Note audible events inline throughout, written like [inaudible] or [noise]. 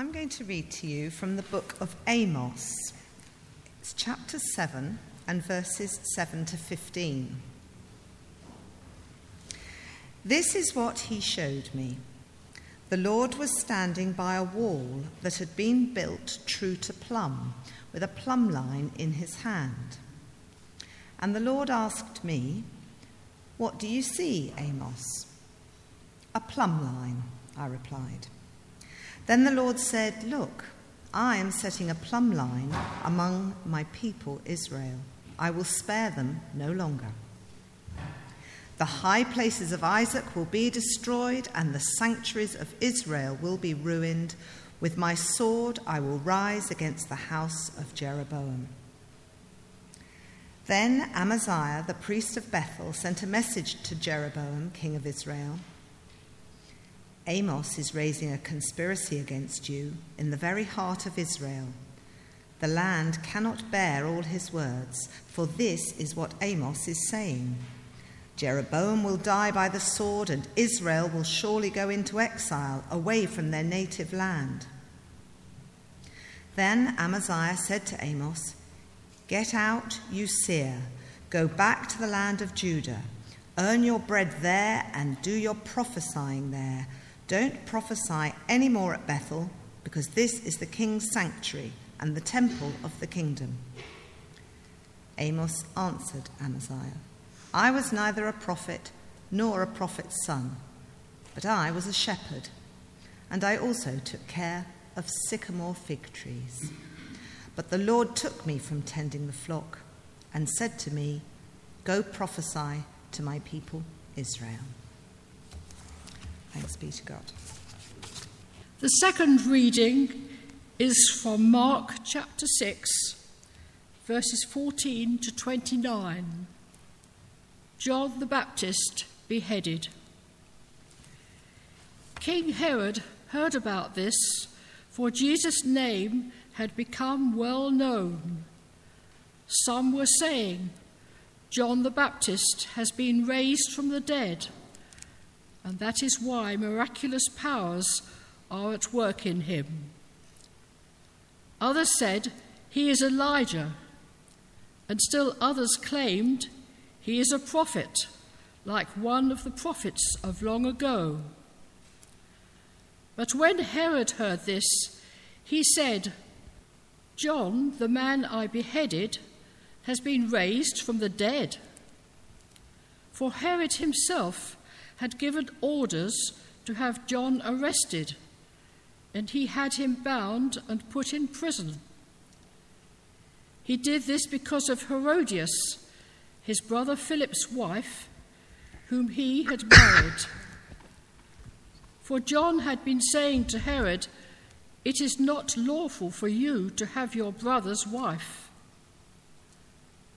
I'm going to read to you from the book of Amos. It's chapter 7 and verses 7 to 15. This is what he showed me. The Lord was standing by a wall that had been built true to plumb, with a plumb line in his hand. And the Lord asked me, What do you see, Amos? A plumb line, I replied. Then the Lord said, Look, I am setting a plumb line among my people Israel. I will spare them no longer. The high places of Isaac will be destroyed, and the sanctuaries of Israel will be ruined. With my sword I will rise against the house of Jeroboam. Then Amaziah, the priest of Bethel, sent a message to Jeroboam, king of Israel. Amos is raising a conspiracy against you in the very heart of Israel. The land cannot bear all his words, for this is what Amos is saying Jeroboam will die by the sword, and Israel will surely go into exile away from their native land. Then Amaziah said to Amos, Get out, you seer, go back to the land of Judah, earn your bread there, and do your prophesying there don't prophesy any more at Bethel, because this is the king's sanctuary and the temple of the kingdom. Amos answered Amaziah, I was neither a prophet nor a prophet's son, but I was a shepherd, and I also took care of sycamore fig trees. But the Lord took me from tending the flock and said to me, Go prophesy to my people Israel. Thanks be to God. The second reading is from Mark chapter 6, verses 14 to 29. John the Baptist beheaded. King Herod heard about this, for Jesus' name had become well known. Some were saying, John the Baptist has been raised from the dead and that is why miraculous powers are at work in him. Others said, He is Elijah, and still others claimed, He is a prophet, like one of the prophets of long ago. But when Herod heard this, he said, John, the man I beheaded, has been raised from the dead. For Herod himself had given orders to have John arrested, and he had him bound and put in prison. He did this because of Herodias, his brother Philip's wife, whom he had married. For John had been saying to Herod, It is not lawful for you to have your brother's wife.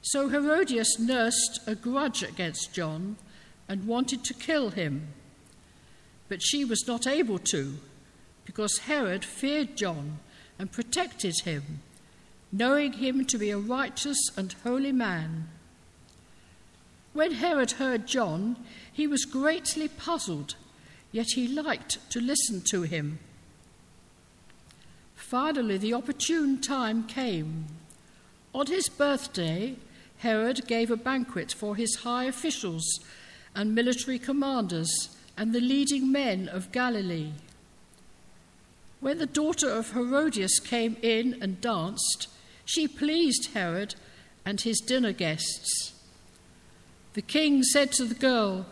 So Herodias nursed a grudge against John and wanted to kill him. But she was not able to, because Herod feared John and protected him, knowing him to be a righteous and holy man. When Herod heard John, he was greatly puzzled, yet he liked to listen to him. Finally, the opportune time came. On his birthday, Herod gave a banquet for his high officials and military commanders and the leading men of Galilee. When the daughter of Herodias came in and danced, she pleased Herod and his dinner guests. The king said to the girl,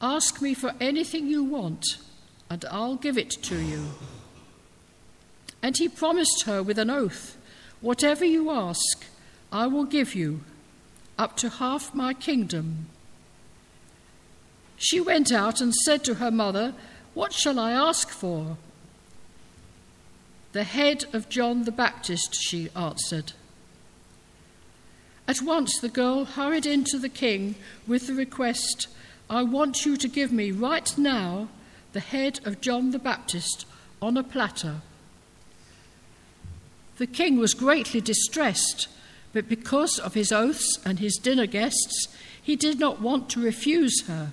Ask me for anything you want, and I'll give it to you. And he promised her with an oath, Whatever you ask, I will give you, up to half my kingdom. She went out and said to her mother, What shall I ask for? The head of John the Baptist, she answered. At once the girl hurried into the king with the request, I want you to give me right now the head of John the Baptist on a platter. The king was greatly distressed, but because of his oaths and his dinner guests, he did not want to refuse her.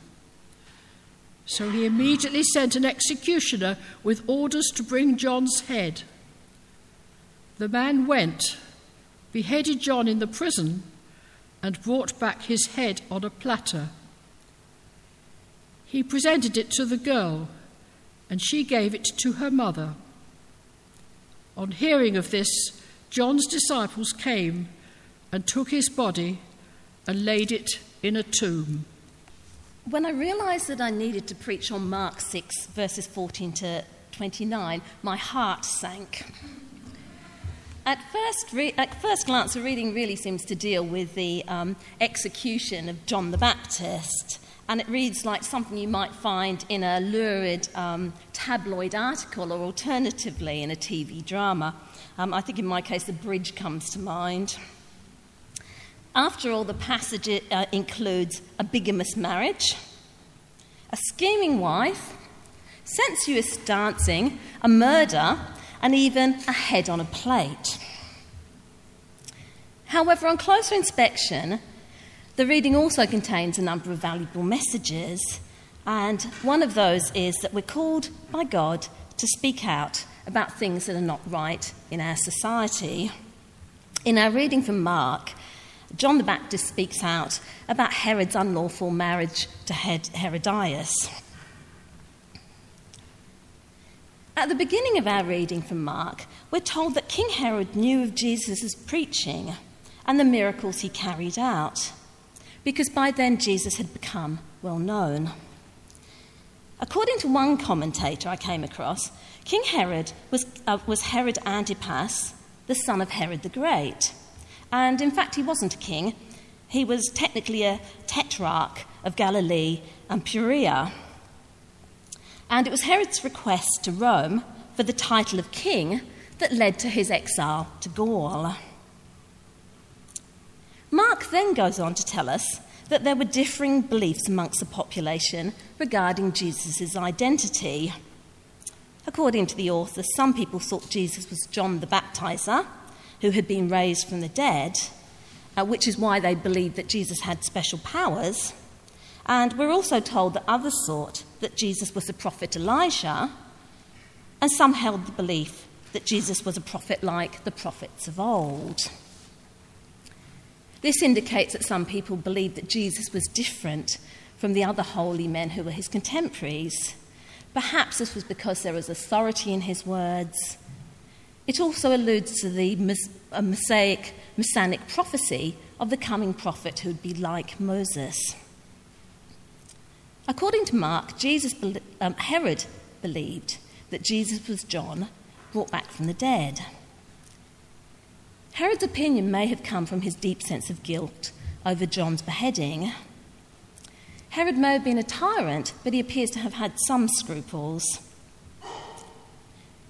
So he immediately sent an executioner with orders to bring John's head. The man went, beheaded John in the prison, and brought back his head on a platter. He presented it to the girl, and she gave it to her mother. On hearing of this, John's disciples came and took his body and laid it in a tomb. When I realised that I needed to preach on Mark 6, verses 14 to 29, my heart sank. At first, re- at first glance, the reading really seems to deal with the um, execution of John the Baptist, and it reads like something you might find in a lurid um, tabloid article or alternatively in a TV drama. Um, I think in my case, the bridge comes to mind. After all, the passage uh, includes a bigamous marriage, a scheming wife, sensuous dancing, a murder, and even a head on a plate. However, on closer inspection, the reading also contains a number of valuable messages, and one of those is that we're called by God to speak out about things that are not right in our society. In our reading from Mark, John the Baptist speaks out about Herod's unlawful marriage to Herodias. At the beginning of our reading from Mark, we're told that King Herod knew of Jesus' preaching and the miracles he carried out, because by then Jesus had become well known. According to one commentator I came across, King Herod was, uh, was Herod Antipas, the son of Herod the Great. And in fact, he wasn't a king, he was technically a tetrarch of Galilee and Perea. And it was Herod's request to Rome for the title of king that led to his exile to Gaul. Mark then goes on to tell us that there were differing beliefs amongst the population regarding Jesus' identity. According to the author, some people thought Jesus was John the Baptizer, who had been raised from the dead, uh, which is why they believed that Jesus had special powers. And we're also told that others thought that Jesus was the prophet Elijah, and some held the belief that Jesus was a prophet like the prophets of old. This indicates that some people believed that Jesus was different from the other holy men who were his contemporaries. Perhaps this was because there was authority in his words it also alludes to the Messianic prophecy of the coming prophet who would be like Moses. According to Mark, Jesus, um, Herod believed that Jesus was John brought back from the dead. Herod's opinion may have come from his deep sense of guilt over John's beheading. Herod may have been a tyrant, but he appears to have had some scruples.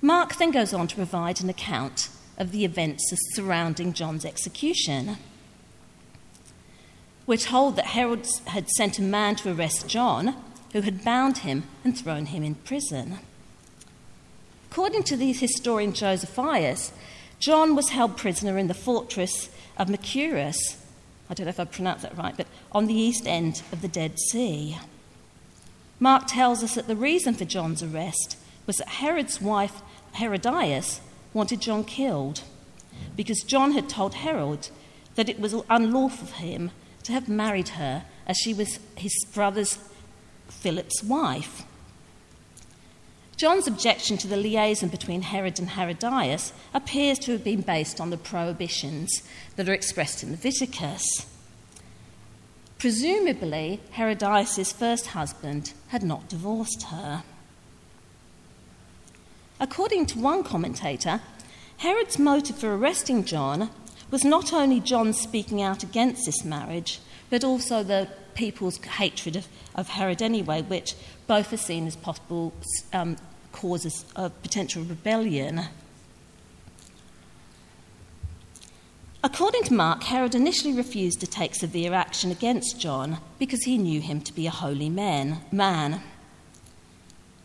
Mark then goes on to provide an account of the events surrounding John's execution. We're told that Herod had sent a man to arrest John, who had bound him and thrown him in prison. According to the historian Josephus, John was held prisoner in the fortress of Machaerus. I don't know if I pronounced that right, but on the east end of the Dead Sea. Mark tells us that the reason for John's arrest was that Herod's wife Herodias wanted John killed because John had told Herod that it was unlawful for him to have married her as she was his brother's Philip's wife. John's objection to the liaison between Herod and Herodias appears to have been based on the prohibitions that are expressed in Leviticus. Presumably, Herodias' first husband had not divorced her. According to one commentator, Herod's motive for arresting John was not only John speaking out against this marriage, but also the people's hatred of, of Herod anyway, which both are seen as possible um, causes of potential rebellion. According to Mark, Herod initially refused to take severe action against John because he knew him to be a holy man. man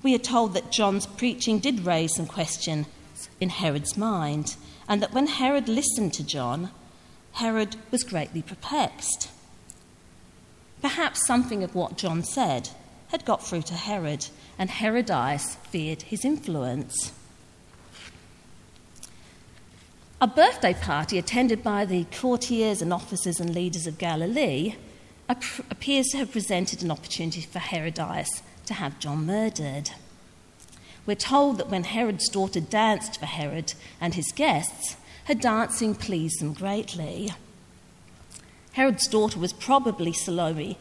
we are told that John's preaching did raise some questions in Herod's mind, and that when Herod listened to John, Herod was greatly perplexed. Perhaps something of what John said had got through to Herod, and Herodias feared his influence. A birthday party attended by the courtiers and officers and leaders of Galilee uh, appears to have presented an opportunity for Herodias to have John murdered. We're told that when Herod's daughter danced for Herod and his guests, her dancing pleased them greatly. Herod's daughter was probably Salome,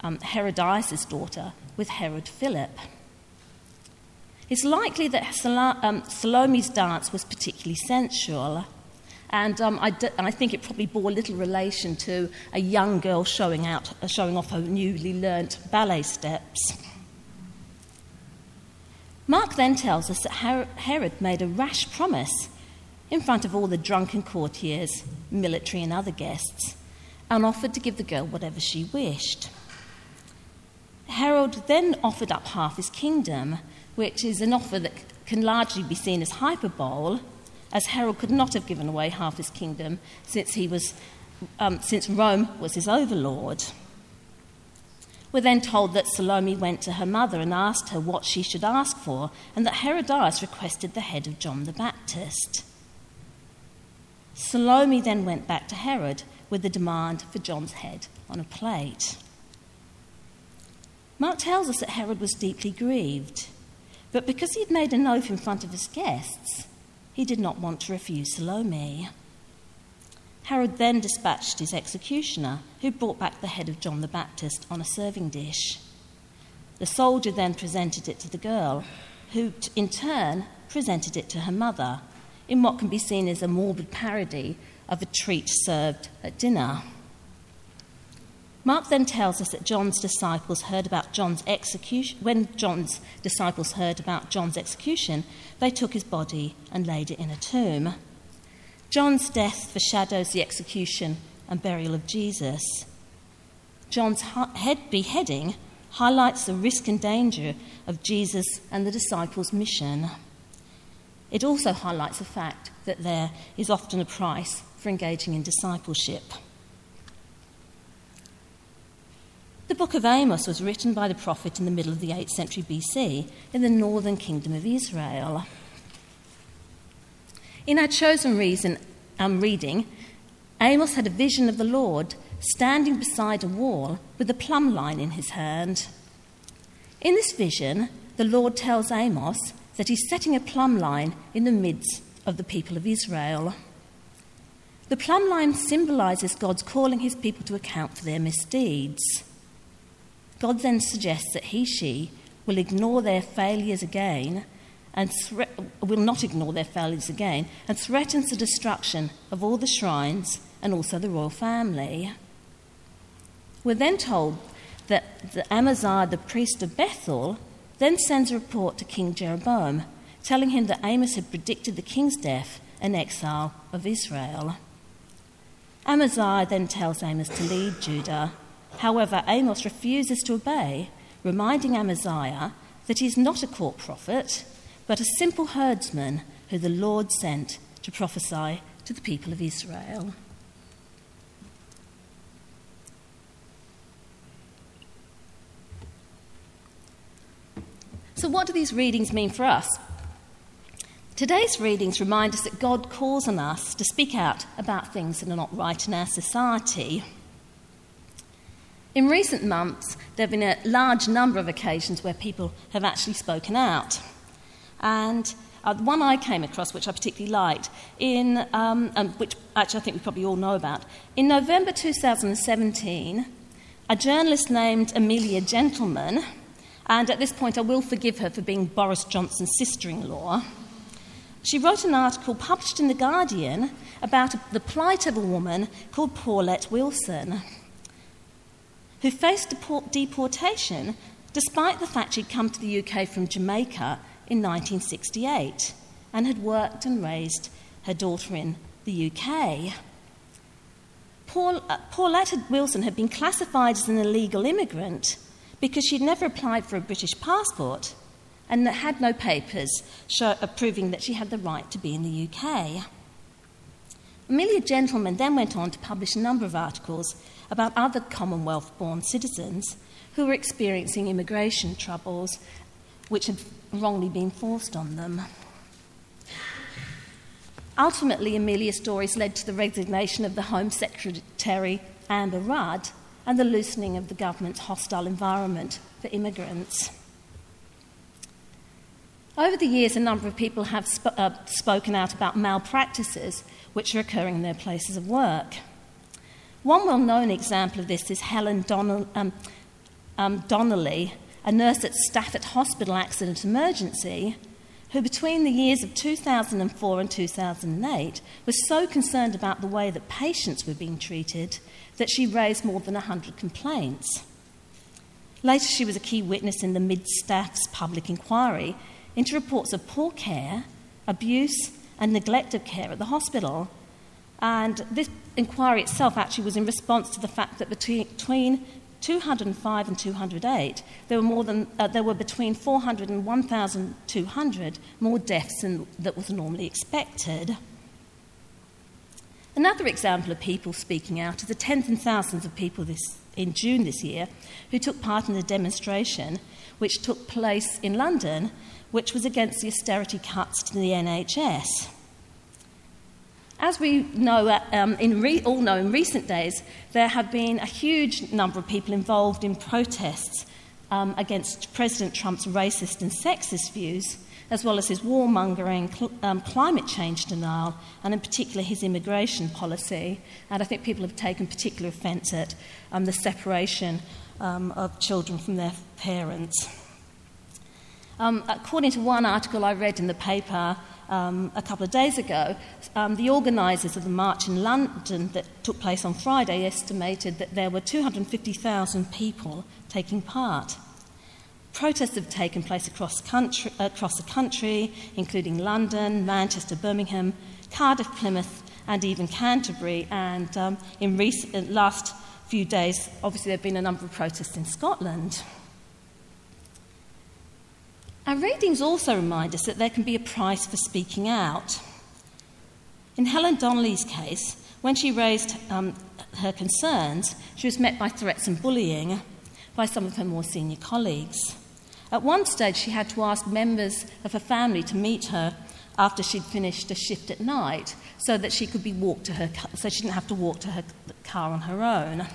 um, Herodias' daughter, with Herod Philip. It's likely that um, Salome's dance was particularly sensual, and um, I, d- I think it probably bore little relation to a young girl showing, out, showing off her newly learnt ballet steps. Mark then tells us that Herod made a rash promise in front of all the drunken courtiers, military, and other guests, and offered to give the girl whatever she wished. Herod then offered up half his kingdom, which is an offer that can largely be seen as hyperbole, as Herod could not have given away half his kingdom since, he was, um, since Rome was his overlord. We're then told that Salome went to her mother and asked her what she should ask for, and that Herodias requested the head of John the Baptist. Salome then went back to Herod with the demand for John's head on a plate. Mark tells us that Herod was deeply grieved, but because he had made an oath in front of his guests, he did not want to refuse Salome. Herod then dispatched his executioner, who brought back the head of John the Baptist on a serving dish. The soldier then presented it to the girl, who in turn presented it to her mother, in what can be seen as a morbid parody of a treat served at dinner. Mark then tells us that John's disciples heard about John's execution. When John's disciples heard about John's execution, they took his body and laid it in a tomb. John's death foreshadows the execution and burial of Jesus. John's head beheading highlights the risk and danger of Jesus and the disciples' mission. It also highlights the fact that there is often a price for engaging in discipleship. The book of Amos was written by the prophet in the middle of the 8th century BC in the northern kingdom of Israel. In our chosen reason, um, reading, Amos had a vision of the Lord standing beside a wall with a plumb line in his hand. In this vision, the Lord tells Amos that he's setting a plumb line in the midst of the people of Israel. The plumb line symbolizes God's calling his people to account for their misdeeds. God then suggests that he, she, will ignore their failures again and thre- will not ignore their failures again and threatens the destruction of all the shrines and also the royal family. We're then told that the Amaziah, the priest of Bethel, then sends a report to King Jeroboam, telling him that Amos had predicted the king's death and exile of Israel. Amaziah then tells Amos to lead Judah. However, Amos refuses to obey, reminding Amaziah that he is not a court prophet but a simple herdsman who the Lord sent to prophesy to the people of Israel. So, what do these readings mean for us? Today's readings remind us that God calls on us to speak out about things that are not right in our society. In recent months, there have been a large number of occasions where people have actually spoken out. And uh, one I came across, which I particularly liked, in, um, which actually I think we probably all know about, in November 2017, a journalist named Amelia Gentleman, and at this point I will forgive her for being Boris Johnson's sister in law, she wrote an article published in The Guardian about the plight of a woman called Paulette Wilson, who faced deportation despite the fact she'd come to the UK from Jamaica in 1968 and had worked and raised her daughter in the UK. Paul, uh, Wilson had been classified as an illegal immigrant because she'd never applied for a British passport and had no papers show, uh, proving that she had the right to be in the UK. Amelia Gentleman then went on to publish a number of articles about other Commonwealth born citizens who were experiencing immigration troubles which had wrongly been forced on them. Ultimately, Amelia's stories led to the resignation of the Home Secretary Amber Rudd and the loosening of the government's hostile environment for immigrants. Over the years, a number of people have sp- uh, spoken out about malpractices which are occurring in their places of work. One well known example of this is Helen um, um, Donnelly, a nurse at Stafford Hospital Accident Emergency, who between the years of 2004 and 2008 was so concerned about the way that patients were being treated that she raised more than 100 complaints. Later, she was a key witness in the Mid Staffs public inquiry into reports of poor care, abuse, and neglect of care at the hospital. And this inquiry itself actually was in response to the fact that between, between 205 and 208, there were, more than, uh, there were between 400 and 1,200 more deaths than that was normally expected. Another example of people speaking out is the tens and thousands of people this, in June this year who took part in the demonstration which took place in London, which was against the austerity cuts to the NHS. As we know, uh, um, re- all know in recent days, there have been a huge number of people involved in protests um, against President Trump's racist and sexist views, as well as his warmongering, cl- um, climate change denial, and in particular his immigration policy. And I think people have taken particular offence at um, the separation um, of children from their parents. Um, according to one article I read in the paper, um, a couple of days ago, um, the organisers of the march in London that took place on Friday estimated that there were 250,000 people taking part. Protests have taken place across, country, across the country, including London, Manchester, Birmingham, Cardiff, Plymouth, and even Canterbury. And um, in recent, last few days, obviously, there have been a number of protests in Scotland. Our readings also remind us that there can be a price for speaking out. In Helen Donnelly's case, when she raised um, her concerns, she was met by threats and bullying by some of her more senior colleagues. At one stage, she had to ask members of her family to meet her after she'd finished a shift at night so that she could be walked to her so she didn't have to walk to her car on her own.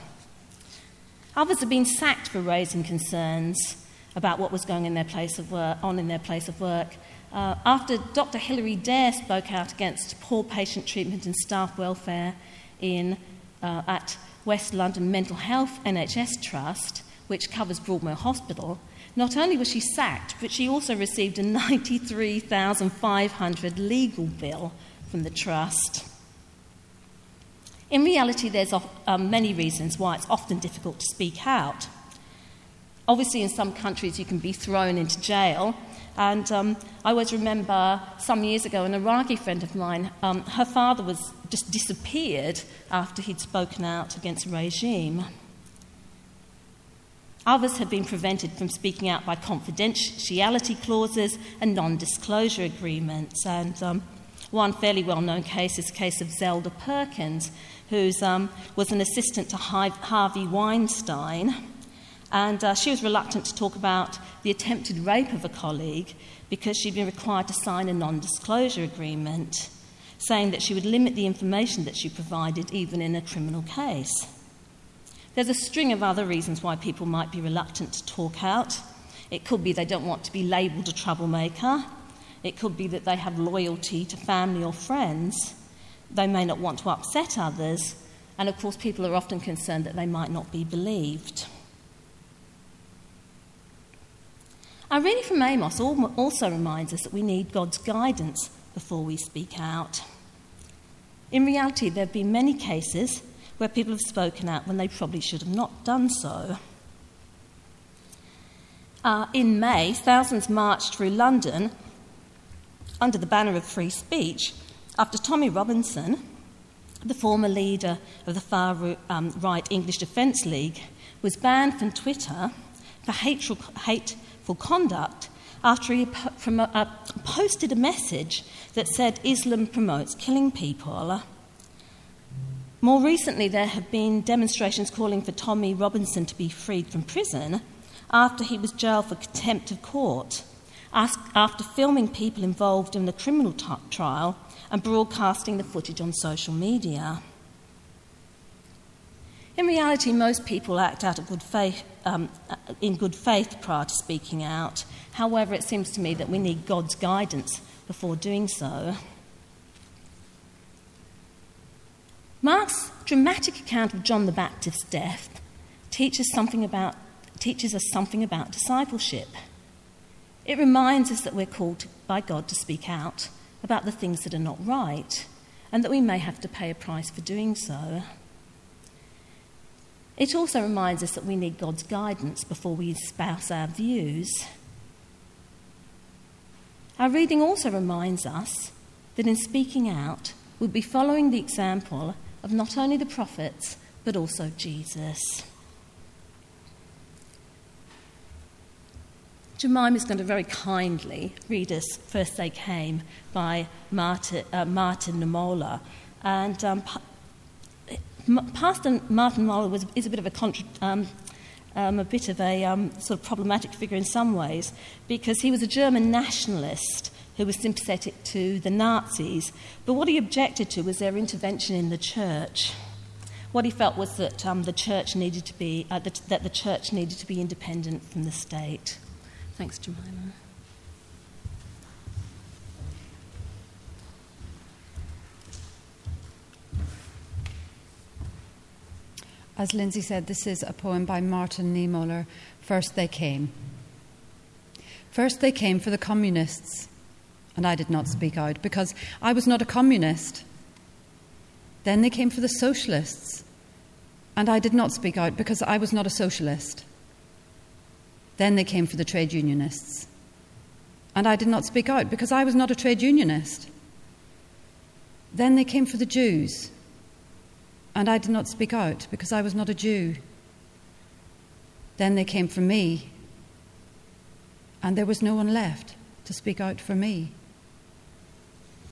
Others have been sacked for raising concerns about what was going in their place of work, on in their place of work. Uh, after Dr. Hilary Dare spoke out against poor patient treatment and staff welfare in, uh, at West London Mental Health NHS Trust, which covers Broadmoor Hospital, not only was she sacked, but she also received a [laughs] 93,500 legal bill from the trust. In reality, there's um, many reasons why it's often difficult to speak out. Obviously, in some countries, you can be thrown into jail. And um, I always remember some years ago, an Iraqi friend of mine, um, her father was just disappeared after he'd spoken out against the regime. Others had been prevented from speaking out by confidentiality clauses and non disclosure agreements. And um, one fairly well known case is the case of Zelda Perkins, who um, was an assistant to Harvey Weinstein. And uh, she was reluctant to talk about the attempted rape of a colleague because she'd been required to sign a non disclosure agreement saying that she would limit the information that she provided even in a criminal case. There's a string of other reasons why people might be reluctant to talk out. It could be they don't want to be labelled a troublemaker. It could be that they have loyalty to family or friends. They may not want to upset others. And of course, people are often concerned that they might not be believed. Our reading from Amos also reminds us that we need God's guidance before we speak out. In reality, there have been many cases where people have spoken out when they probably should have not done so. Uh, in May, thousands marched through London under the banner of free speech after Tommy Robinson, the former leader of the far um, right English Defence League, was banned from Twitter for hateful, hate conduct after he uh, posted a message that said Islam promotes killing people. More recently, there have been demonstrations calling for Tommy Robinson to be freed from prison after he was jailed for contempt of court, after filming people involved in the criminal t- trial and broadcasting the footage on social media. In reality, most people act out of good faith, um, in good faith prior to speaking out. However, it seems to me that we need God's guidance before doing so. Mark's dramatic account of John the Baptist's death teaches, something about, teaches us something about discipleship. It reminds us that we're called by God to speak out about the things that are not right and that we may have to pay a price for doing so. It also reminds us that we need God's guidance before we espouse our views. Our reading also reminds us that in speaking out, we'll be following the example of not only the prophets, but also Jesus. Jemima is going to very kindly read us First They Came by Martin, uh, Martin Niemöller. And um, Pastor Martin Niemöller was, is a bit of a contra- um, um, a bit of a um, sort of problematic figure in some ways because he was a German nationalist who was sympathetic to the Nazis, but what he objected to was their intervention in the church. What he felt was that um, the church needed to be uh, that, that the church needed to be independent from the state. Thanks, Jemima. As Lindsay said, this is a poem by Martin Niemöller. First they came. First they came for the communists, and I did not speak out because I was not a communist. Then they came for the socialists, and I did not speak out because I was not a socialist. Then they came for the trade unionists, and I did not speak out because I was not a trade unionist. Then they came for the Jews, and I did not speak out because I was not a Jew. Then they came for me, and there was no one left to speak out for me.